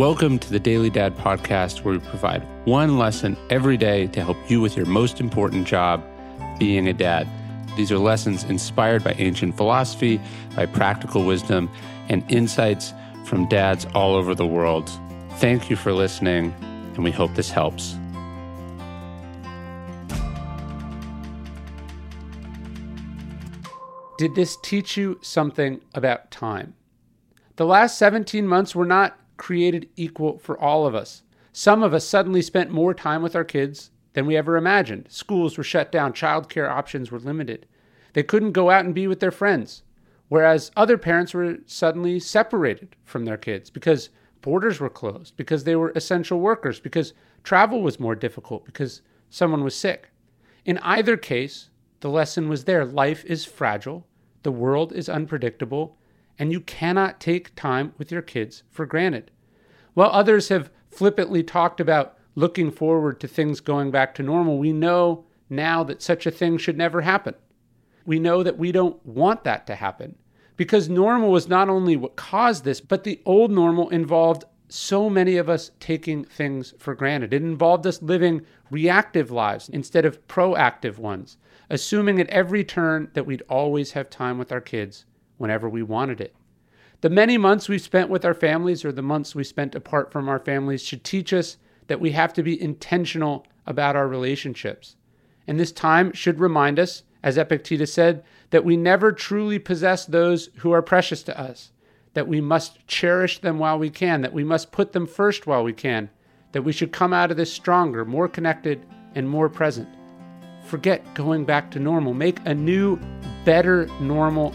Welcome to the Daily Dad podcast, where we provide one lesson every day to help you with your most important job, being a dad. These are lessons inspired by ancient philosophy, by practical wisdom, and insights from dads all over the world. Thank you for listening, and we hope this helps. Did this teach you something about time? The last 17 months were not created equal for all of us. Some of us suddenly spent more time with our kids than we ever imagined. Schools were shut down, childcare options were limited. They couldn't go out and be with their friends. Whereas other parents were suddenly separated from their kids because borders were closed, because they were essential workers, because travel was more difficult, because someone was sick. In either case, the lesson was there life is fragile, the world is unpredictable, and you cannot take time with your kids for granted. While others have flippantly talked about looking forward to things going back to normal, we know now that such a thing should never happen. We know that we don't want that to happen because normal was not only what caused this, but the old normal involved so many of us taking things for granted. It involved us living reactive lives instead of proactive ones, assuming at every turn that we'd always have time with our kids whenever we wanted it. The many months we spent with our families or the months we spent apart from our families should teach us that we have to be intentional about our relationships. And this time should remind us, as Epictetus said, that we never truly possess those who are precious to us, that we must cherish them while we can, that we must put them first while we can, that we should come out of this stronger, more connected, and more present. Forget going back to normal. Make a new, better normal